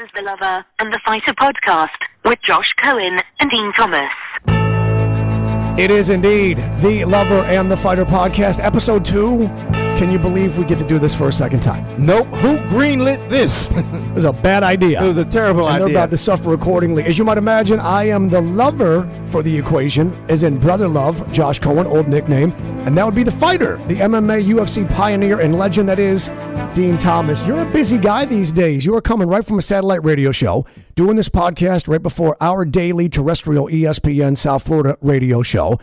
is the Lover and the Fighter podcast with Josh Cohen and Din Thomas. It is indeed the Lover and the Fighter podcast, episode two. Can you believe we get to do this for a second time? Nope. Who greenlit this? It was a bad idea. it was a terrible idea. and they're about to suffer accordingly. As you might imagine, I am the lover for the equation, as in brother love, Josh Cohen, old nickname, and that would be the fighter, the MMA UFC pioneer and legend that is Din Thomas. You're a busy guy these days. You are coming right from a satellite radio show, doing this podcast right before our daily terrestrial ESPN South Florida radio show.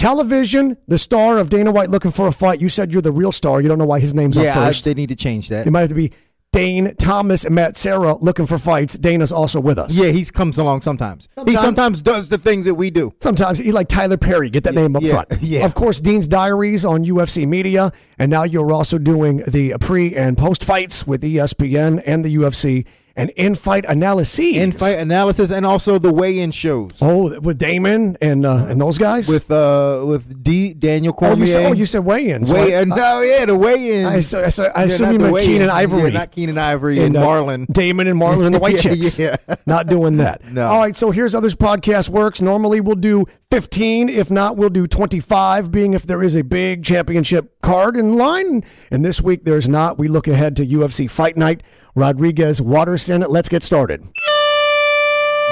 Television, the star of Dana White looking for a fight. You said you're the real star. You don't know why his name's yeah, up first. they need to change that. It might have to be Din Thomas and Matt Serra looking for fights. Dana's also with us. yeah, he comes along sometimes. He Sometimes. sometimes does the things that we do. Sometimes he like Tyler Perry. Get that name up yeah, front. yeah. Of course, Din's Diaries on UFC Media, and now you're also doing the pre and post fights with ESPN and the UFC and in-fight analyses. In fight analysis and also the weigh-in shows Oh, with Damon and uh, and those guys. with uh with D Daniel oh, Cormier. you said, oh, you said weigh-ins. Weigh right? and no, yeah, the weigh-ins. I, so- so- I Yeah, assume you meant. Keenen Ivory. Yeah, not Keenen Ivory and, uh, Marlon. Damon and Marlon and the White Yeah, Chicks. yeah. Not doing that. No. All right, so here's how this podcast works. Normally we'll do 15. If not, we'll do 25, being if there is a big championship card in line. And this week there's not. We look ahead to UFC Fight Night. Rodriguez Waterson. Let's get started.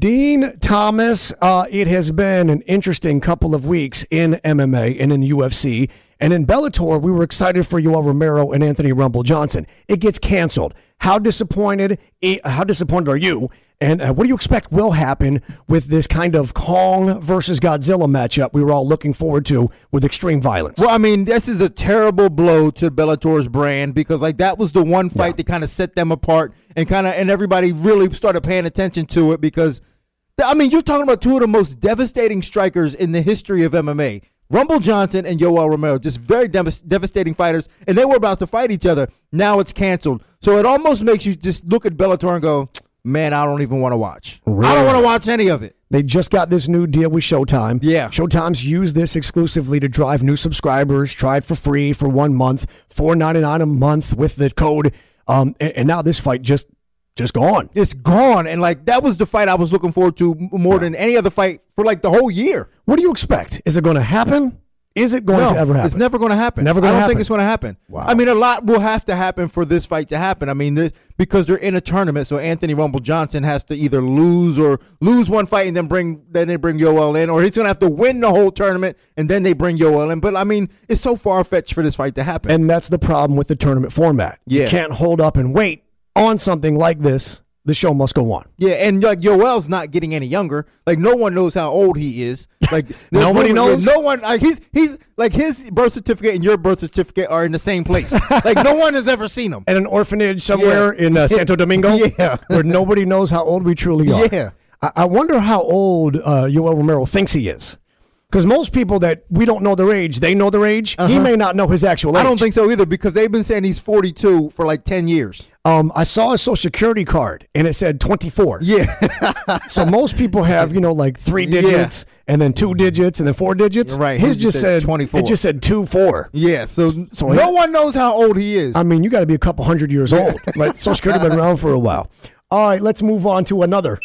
Din Thomas, uh, it has been an interesting couple of weeks in MMA and in UFC. And in Bellator, we were excited for Yoel Romero and Anthony Rumble Johnson. It gets canceled. How disappointed? eh, How disappointed are you? And uh, what do you expect will happen with this kind of Kong versus Godzilla matchup we were all looking forward to with extreme violence? Well, I mean, this is a terrible blow to Bellator's brand because like that was the one fight that kind of set them apart and kind of and everybody really started paying attention to it because I mean, you're talking about two of the most devastating strikers in the history of MMA. Rumble Johnson and Yoel Romero, just very devas- devastating fighters, and they were about to fight each other. Now it's canceled. So it almost makes you just look at Bellator and go, man, I don't even want to watch. I don't want to watch any of it. They just got this new deal with Showtime. Yeah. Showtime's used this exclusively to drive new subscribers. Try it for free for one month, four ninety nine a month with the code. Um, and, and now this fight just just gone. It's gone. And like that was the fight I was looking forward to more than any other fight for like the whole year. What do you expect? Is it going to happen? Is it going no, to ever happen? It's never going to happen. Never I gonna happen. I don't think it's going to happen. Wow. I mean, a lot will have to happen for this fight to happen. I mean, this, because they're in a tournament, so Anthony Rumble Johnson has to either lose or lose one fight and then bring then they bring Yoel in, or he's going to have to win the whole tournament and then they bring Yoel in. But I mean, it's so far fetched for this fight to happen. And that's the problem with the tournament format. Yeah. You can't hold up and wait on something like this. The show must go on. yeah, and like Yoel's not getting any younger. Like no one knows how old he is. Like Nobody knows? No one. Like he's he's like his birth certificate and your birth certificate are in the same place. like no one has ever seen him. At an orphanage somewhere Yeah. in uh, Santo Domingo, Yeah. where nobody knows how old we truly are. Yeah. I, I wonder how old uh, Yoel Romero thinks he is. Because most people that we don't know their age, they know their age. He may not know his actual age. Uh-huh. I don't think so either because they've been saying he's 42 for like 10 years. Um, I saw a social security card and it said 24. Yeah. So most people have, you know, like three Yeah. digits and then two digits and then four digits. You're right. His His just said said 24. It just said two four. yeah. So, So no one knows how old he is. I mean, you got to be a couple hundred years old. Right? Social security been around for a while. All right, let's move on to another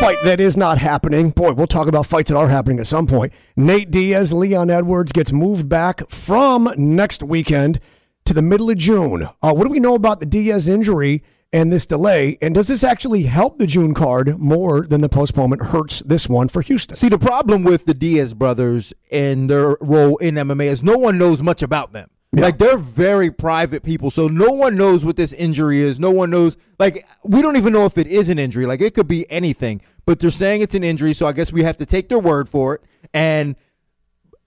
fight that is not happening. Boy, we'll talk about fights that are happening at some point. Nate Diaz, Leon Edwards gets moved back from next weekend to the middle of June. Uh, what do we know about the Diaz injury and this delay? And does this actually help the June card more than the postponement hurts this one for Houston? See, the problem with the Diaz brothers and their role in MMA is no one knows much about them. Like they're very private people, so no one knows what this injury is. No one knows. Like we don't even know if it is an injury. Like it could be anything, but they're saying it's an injury, so I guess we have to take their word for it. And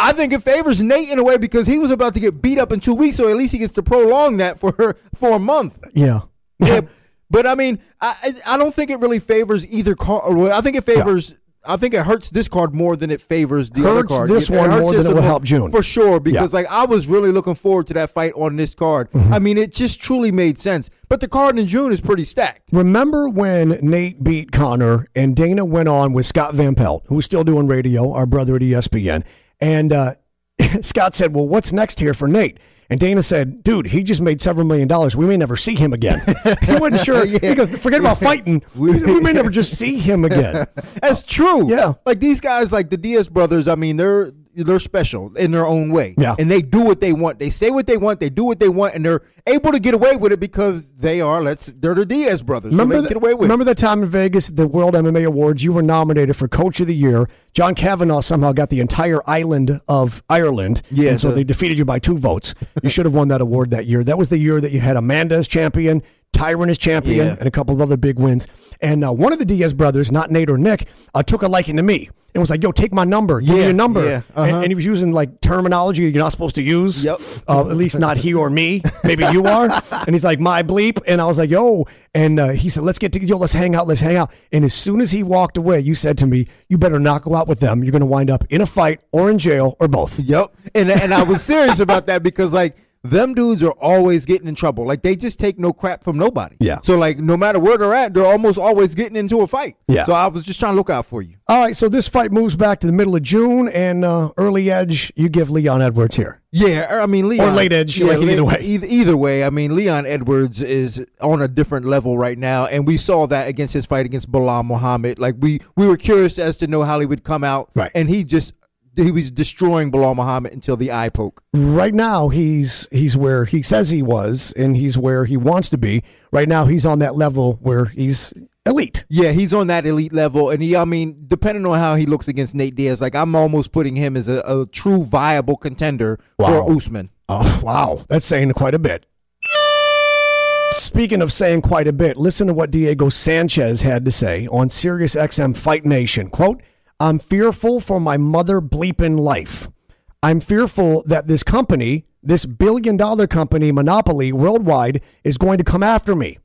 I think it favors Nate in a way because he was about to get beat up in two weeks, so at least he gets to prolong that for for a month. Yeah. Yeah, but I mean, I I don't think it really favors either card. I think it favors. I think it hurts this card more than it favors the other card. this It- one hurts more this than it will help June. for sure. Because Yeah. like I was really looking forward to that fight on this card. Mm-hmm. I mean, it just truly made sense. But the card in June is pretty stacked. Remember when Nate beat Conor and Dana went on with Scott Van Pelt, who's still doing radio, our brother at ESPN, and uh, Scott said, "Well, what's next here for Nate?" And Dana said, "Dude, he just made several million dollars. We may never see him again." he wasn't sure. He goes, "Forget about fighting. We, we may never just see him again." That's true. Yeah. Like these guys, like the Diaz brothers. I mean, they're they're special in their own way. Yeah. And they do what they want. They say what they want. They do what they want, and they're able to get away with it because they are. Let's. They're the Diaz brothers. Remember, so the, get away with. remember it. the time in Vegas, the World MMA Awards, you were nominated for Coach of the Year. John Kavanagh somehow got the entire island of Ireland. Yeah, And so the- they defeated you by two votes. You should have won that award that year. That was the year that you had Amanda as champion, Tyron as champion, Yeah. and a couple of other big wins. And uh, one of the Diaz brothers, not Nate or Nick, uh, took a liking to me. And was like, yo, take my number. Give me your number. yeah, And- uh-huh. and, he was using like terminology you're not supposed to use. Yep. Uh, at least not he or me. Maybe you are. and he's like, my bleep. And I was like, yo. And uh, he said, let's get to, yo, let's hang out. Let's hang out. And as soon as he walked away, you said to me, you better not go out with them. You're going to wind up in a fight or in jail or both. Yep. And and I was serious about that because like them dudes are always getting in trouble. Like they just take no crap from nobody. Yeah. So like no matter where they're at, they're almost always getting into a fight. Yeah. So I was just trying to look out for you. All right. So this fight moves back to the middle of June and uh, early edge. You give Leon Edwards here. Yeah, I mean Leon or late edge, you like it either way. Either, either way, I mean Leon Edwards is on a different level right now, and we saw that against his fight against Belal Muhammad. Like we we were curious as to know how he would come out, Right. And he just he was destroying Belal Muhammad until the eye poke. Right now, he's he's where he says he was, and he's where he wants to be. Right now, he's on that level where he's elite. Yeah, he's on that elite level, and he, I mean, depending on how he looks against Nate Diaz, like I'm almost putting him as a, a true viable contender Wow. for Usman. Oh, wow. That's saying quite a bit. Speaking of saying quite a bit, listen to what Diego Sanchez had to say on SiriusXM Fight Nation. Quote, I'm fearful for my mother bleeping life. I'm fearful that this company, this billion dollar company, Monopoly worldwide, is going to come after me.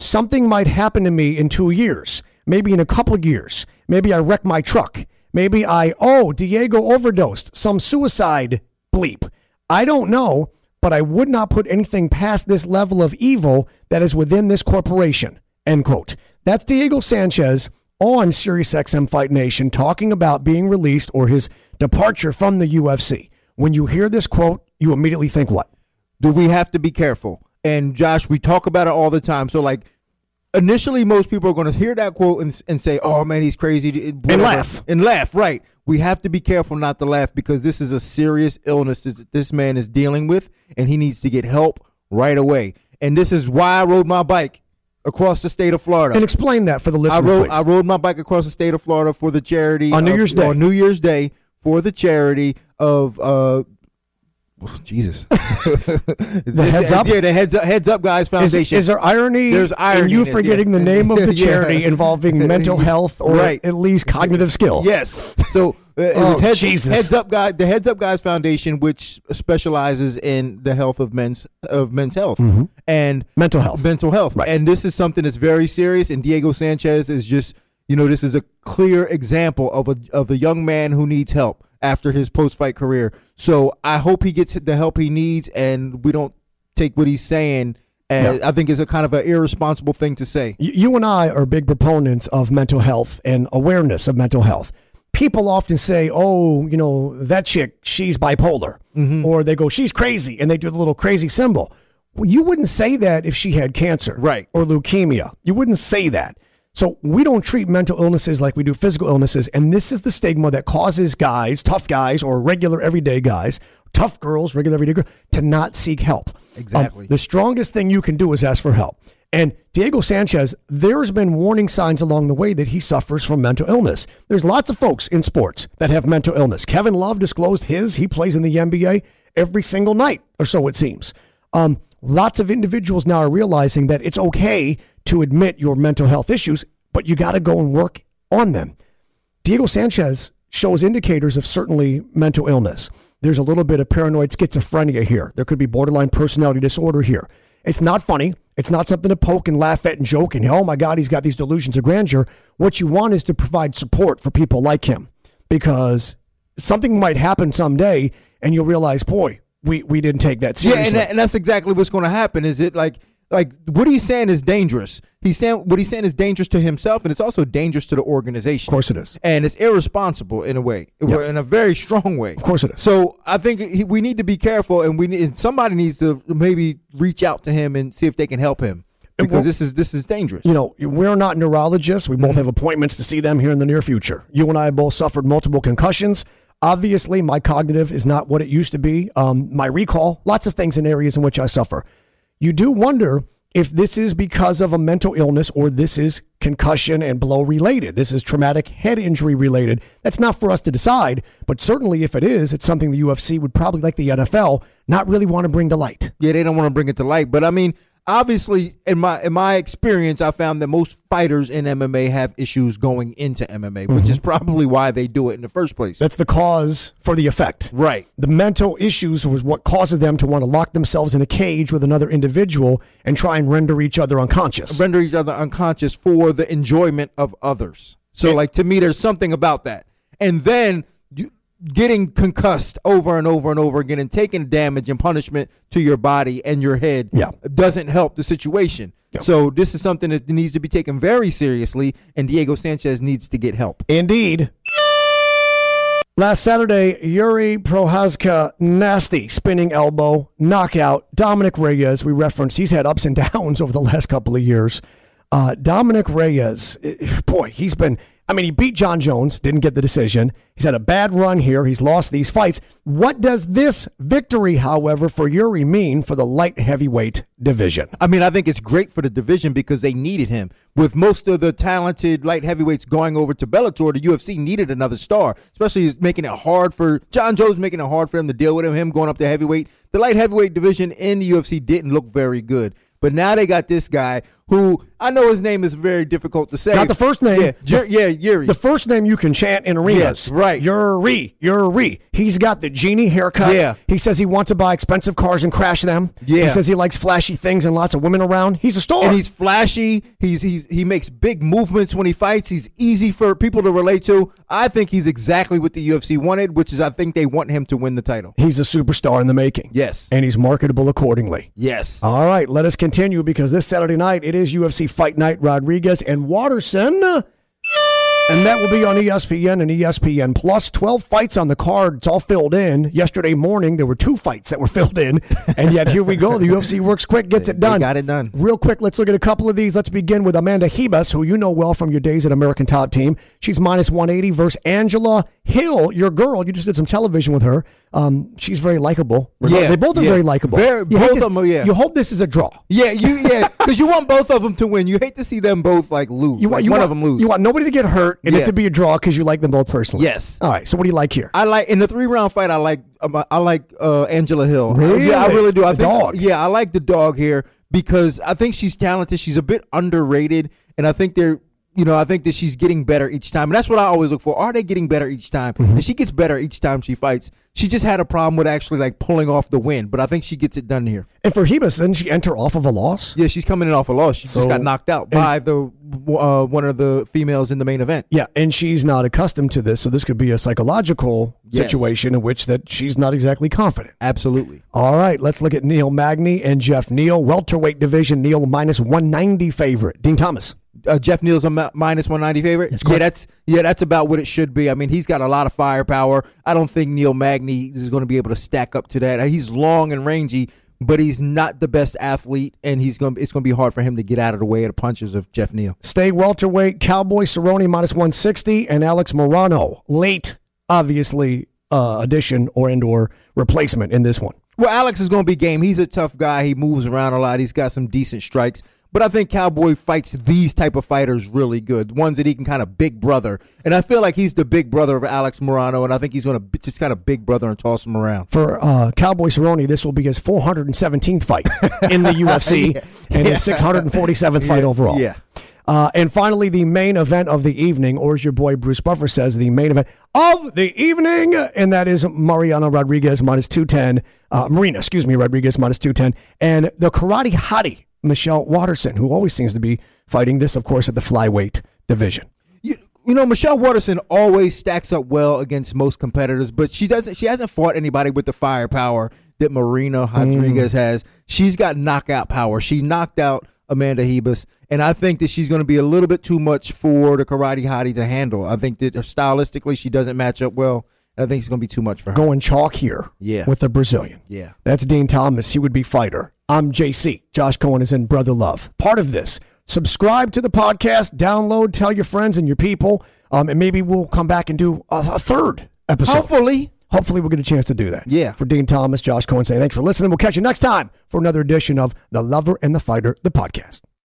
Something might happen to me in two years, maybe in a couple of years. Maybe I wreck my truck. Maybe I, oh, Diego overdosed, some suicide bleep. I don't know, but I would not put anything past this level of evil that is within this corporation. End quote. That's Diego Sanchez on SiriusXM Fight Nation talking about being released or his departure from the UFC. When you hear this quote, you immediately think what? Do we have to be careful? And Josh, we talk about it all the time. So like. Initially, most people are going to hear that quote and, and say, "Oh man, he's crazy," whatever, laugh. and laugh. Right? We have to be careful not to laugh because this is a serious illness that this man is dealing with, and he needs to get help right away. And this is why I rode my bike across the state of Florida. And explain that for the I rode please. I rode my bike across the state of Florida for the charity On New of- Year's Day. On New Year's Day for the charity of uh Jesus. the Heads Up? Yeah, the Heads Up Heads Up Guys Foundation. is there irony, There's in irony you in it, forgetting yeah. the name of the Yeah. charity involving mental health or Right. at least cognitive skill? Yes. So uh, it Oh, was Heads, Jesus. Heads Up Guy, the Heads Up Guys Foundation, which specializes in the health of men's of men's health and Mental health. mental health. Right. And this is something that's very serious. And Diego Sanchez is just, you know, this is a clear example of a of a young man who needs help after his post fight career. So I hope he gets the help he needs, and we don't take what he's saying. And I think it's a kind of an irresponsible thing to say. You and I are big proponents of mental health and awareness of mental health. People often say, oh, you know, that chick, she's bipolar. Mm-hmm. Or they go, she's crazy. And they do the little crazy symbol. Well, you wouldn't say that if she had cancer. Right. Or leukemia. You wouldn't say that. So we don't treat mental illnesses like we do physical illnesses. And this is the stigma that causes guys, tough guys, or regular everyday guys, tough girls, regular everyday girls, to not seek help. Exactly. Um, the strongest thing you can do is ask for help. And Diego Sanchez, there's been warning signs along the way that he suffers from mental illness. There's lots of folks in sports that have mental illness. Kevin Love disclosed his. He plays in the NBA every single night, or so it seems. Um, lots of individuals now are realizing that it's okay to admit your mental health issues, but you got to go and work on them. Diego Sanchez shows indicators of certainly mental illness. There's a little bit of paranoid schizophrenia here. There could be borderline personality disorder here. It's not funny. It's not something to poke and laugh at and joke and, oh my God, he's got these delusions of grandeur. What you want is to provide support for people like him because something might happen someday and you'll realize, boy, we, we didn't take that Yeah, seriously. and, that, and that's exactly what's going to happen. Is it like like what he's saying is dangerous. He's saying what he's saying is dangerous to himself, and it's also dangerous to the organization. Of course it is. and it's irresponsible in a way, in a very strong way. Of course it is. So I think he, we need to be careful, and we need, and somebody needs to maybe reach out to him and see if they can help him because well- this is this is dangerous. you know, we're not neurologists. We both mm-hmm. have appointments to see them here in the near future. You and I both suffered multiple concussions. Obviously, my cognitive is not what it used to be. Um, my recall, lots of things in areas in which I suffer. You do wonder if this is because of a mental illness or this is concussion and blow related. This is traumatic head injury related. That's not for us to decide, but certainly if it is, it's something the UFC would probably, like the NFL, not really want to bring to light. Yeah, they don't want to bring it to light. But I mean, obviously, in my in my experience, I found that most fighters in MMA have issues going into MMA, which mm-hmm. is probably why they do it in the first place. That's the cause for the effect. right. The mental issues was what causes them to want to lock themselves in a cage with another individual and try and render each other unconscious. Render each other unconscious for the enjoyment of others. So, like to me, there's something about that. And then you, getting concussed over and over and over again and taking damage and punishment to your body and your head Yeah. doesn't help the situation. So this is something that needs to be taken very seriously, and Diego Sanchez needs to get help. Indeed. Last Saturday, Yuri Prochazka, nasty spinning elbow, knockout. Dominic Reyes, we referenced, he's had ups and downs over the last couple of years. Uh, Dominic Reyes, eh, boy, he's been, I mean, he beat Jon Jones, didn't get the decision. He's had a bad run here. He's lost these fights. What does this victory, however, for Yuri mean for the light heavyweight division? I mean, I think it's great for the division because they needed him. With most of the talented light heavyweights going over to Bellator, the UFC needed another star, especially making it hard for Jon Jones, making it hard for him to deal with him. Him going up to heavyweight, the light heavyweight division in the UFC didn't look very good. But now they got this guy who I know his name is very difficult to say. Not the first name. Yeah, yeah, Yuri. The first name you can chant in arenas. Yes, right. Yuri, Yuri. He's got the genie haircut. Yeah. He says he wants to buy expensive cars and crash them. Yeah. He says he likes flashy things and lots of women around. He's a star. and he's flashy. He's, he's he makes big movements when he fights. He's easy for people to relate to. I think he's exactly what the UFC wanted, which is I think they want him to win the title. He's a superstar in the making. Yes. And he's marketable accordingly. Yes. All right, let us continue because this Saturday night it is UFC Fight Night Rodriguez and Waterson. And that will be on ESPN and ESPN Plus. 12 fights on the card. It's all filled in. Yesterday morning, there were two fights that were filled in. And yet, here we go. The UFC works quick, gets it They done. got it done. Real quick, let's look at a couple of these. Let's begin with Amanda Ribas, who you know well from your days at American Top Team. She's minus 180 versus Angela Hill, your girl. You just did some television with her. Um, she's very likable. Yeah, They both are yeah. very likable. Very- You both this- of them yeah. You hope this is a draw. Yeah, you yeah, because you want both of them to win. You hate to see them both like lose. You like want you one want, of them lose. You want nobody to get hurt and Yeah. it to be a draw because you like them both personally. Yes. All right. So what do you like here? I like in the three round fight. I like um, I like uh, Angela Hill. Really? Yeah, I really do. I The think dog. yeah, I like the dog here because I think she's talented. She's a bit underrated, and I think they're. You know, I think that she's getting better each time, and that's what I always look for. Are they getting better each time? Mm-hmm. And she gets better each time she fights. She just had a problem with actually like pulling off the win, but I think she gets it done here. And for Ribas, didn't she enter off of a loss? Yeah, she's coming in off a loss. She So- just got knocked out by the uh, one of the females in the main event. Yeah, and she's not accustomed to this, so this could be a psychological Yes. situation in which that she's not exactly confident. Absolutely. All right, let's look at Neil Magny and Jeff Neal. Welterweight division, Neil minus 190 favorite. Din Thomas. Uh, Jeff Neal's a minus one ninety favorite. yeah, that's yeah, that's about what it should be. I mean, he's got a lot of firepower. I don't think Neil Magny is going to be able to stack up to that. He's long and rangy, but he's not the best athlete, and he's going. It's going to be hard for him to get out of the way of the punches of Jeff Neal. Stay welterweight, Cowboy Cerrone minus 160, and Alex Morono, late, obviously, uh, addition or and or replacement in this one. Well, Alex is going to be game. He's a tough guy. He moves around a lot. He's got some decent strikes. But I think Cowboy fights these type of fighters really good, ones that he can kind of big brother. And I feel like he's the big brother of Alex Morono, and I think he's going to just kind of big brother and toss him around. For uh, Cowboy Cerrone, this will be his 417th fight in the UFC and his 647th fight overall. Yeah. Uh, and finally, the main event of the evening, or as your boy Bruce Buffer says, the main event of the evening, and that is Mariana Rodriguez minus 210. Uh, Marina, excuse me, Rodriguez minus 210. And the karate hottie, Michelle Waterson, who always seems to be fighting this, of course, at the flyweight division. You, you know, Michelle Waterson always stacks up well against most competitors, but she doesn't. She hasn't fought anybody with the firepower that Marina Rodriguez mm. has. She's got knockout power. She knocked out Amanda Ribas, and I think that she's going to be a little bit too much for the Karate Hottie to handle. I think that stylistically she doesn't match up well. I think it's going to be too much for her. Going chalk here Yeah. with the Brazilian. Yeah. That's Din Thomas. He would be fighter. I'm JC. Josh Cohen is in Brother Love. Part of this. Subscribe to the podcast, download, tell your friends and your people, um, and maybe we'll come back and do a, a third episode. Hopefully. Hopefully, we'll get a chance to do that. Yeah. For Din Thomas, Josh Cohen saying thanks for listening. We'll catch you next time for another edition of The Lover and the Fighter, the podcast.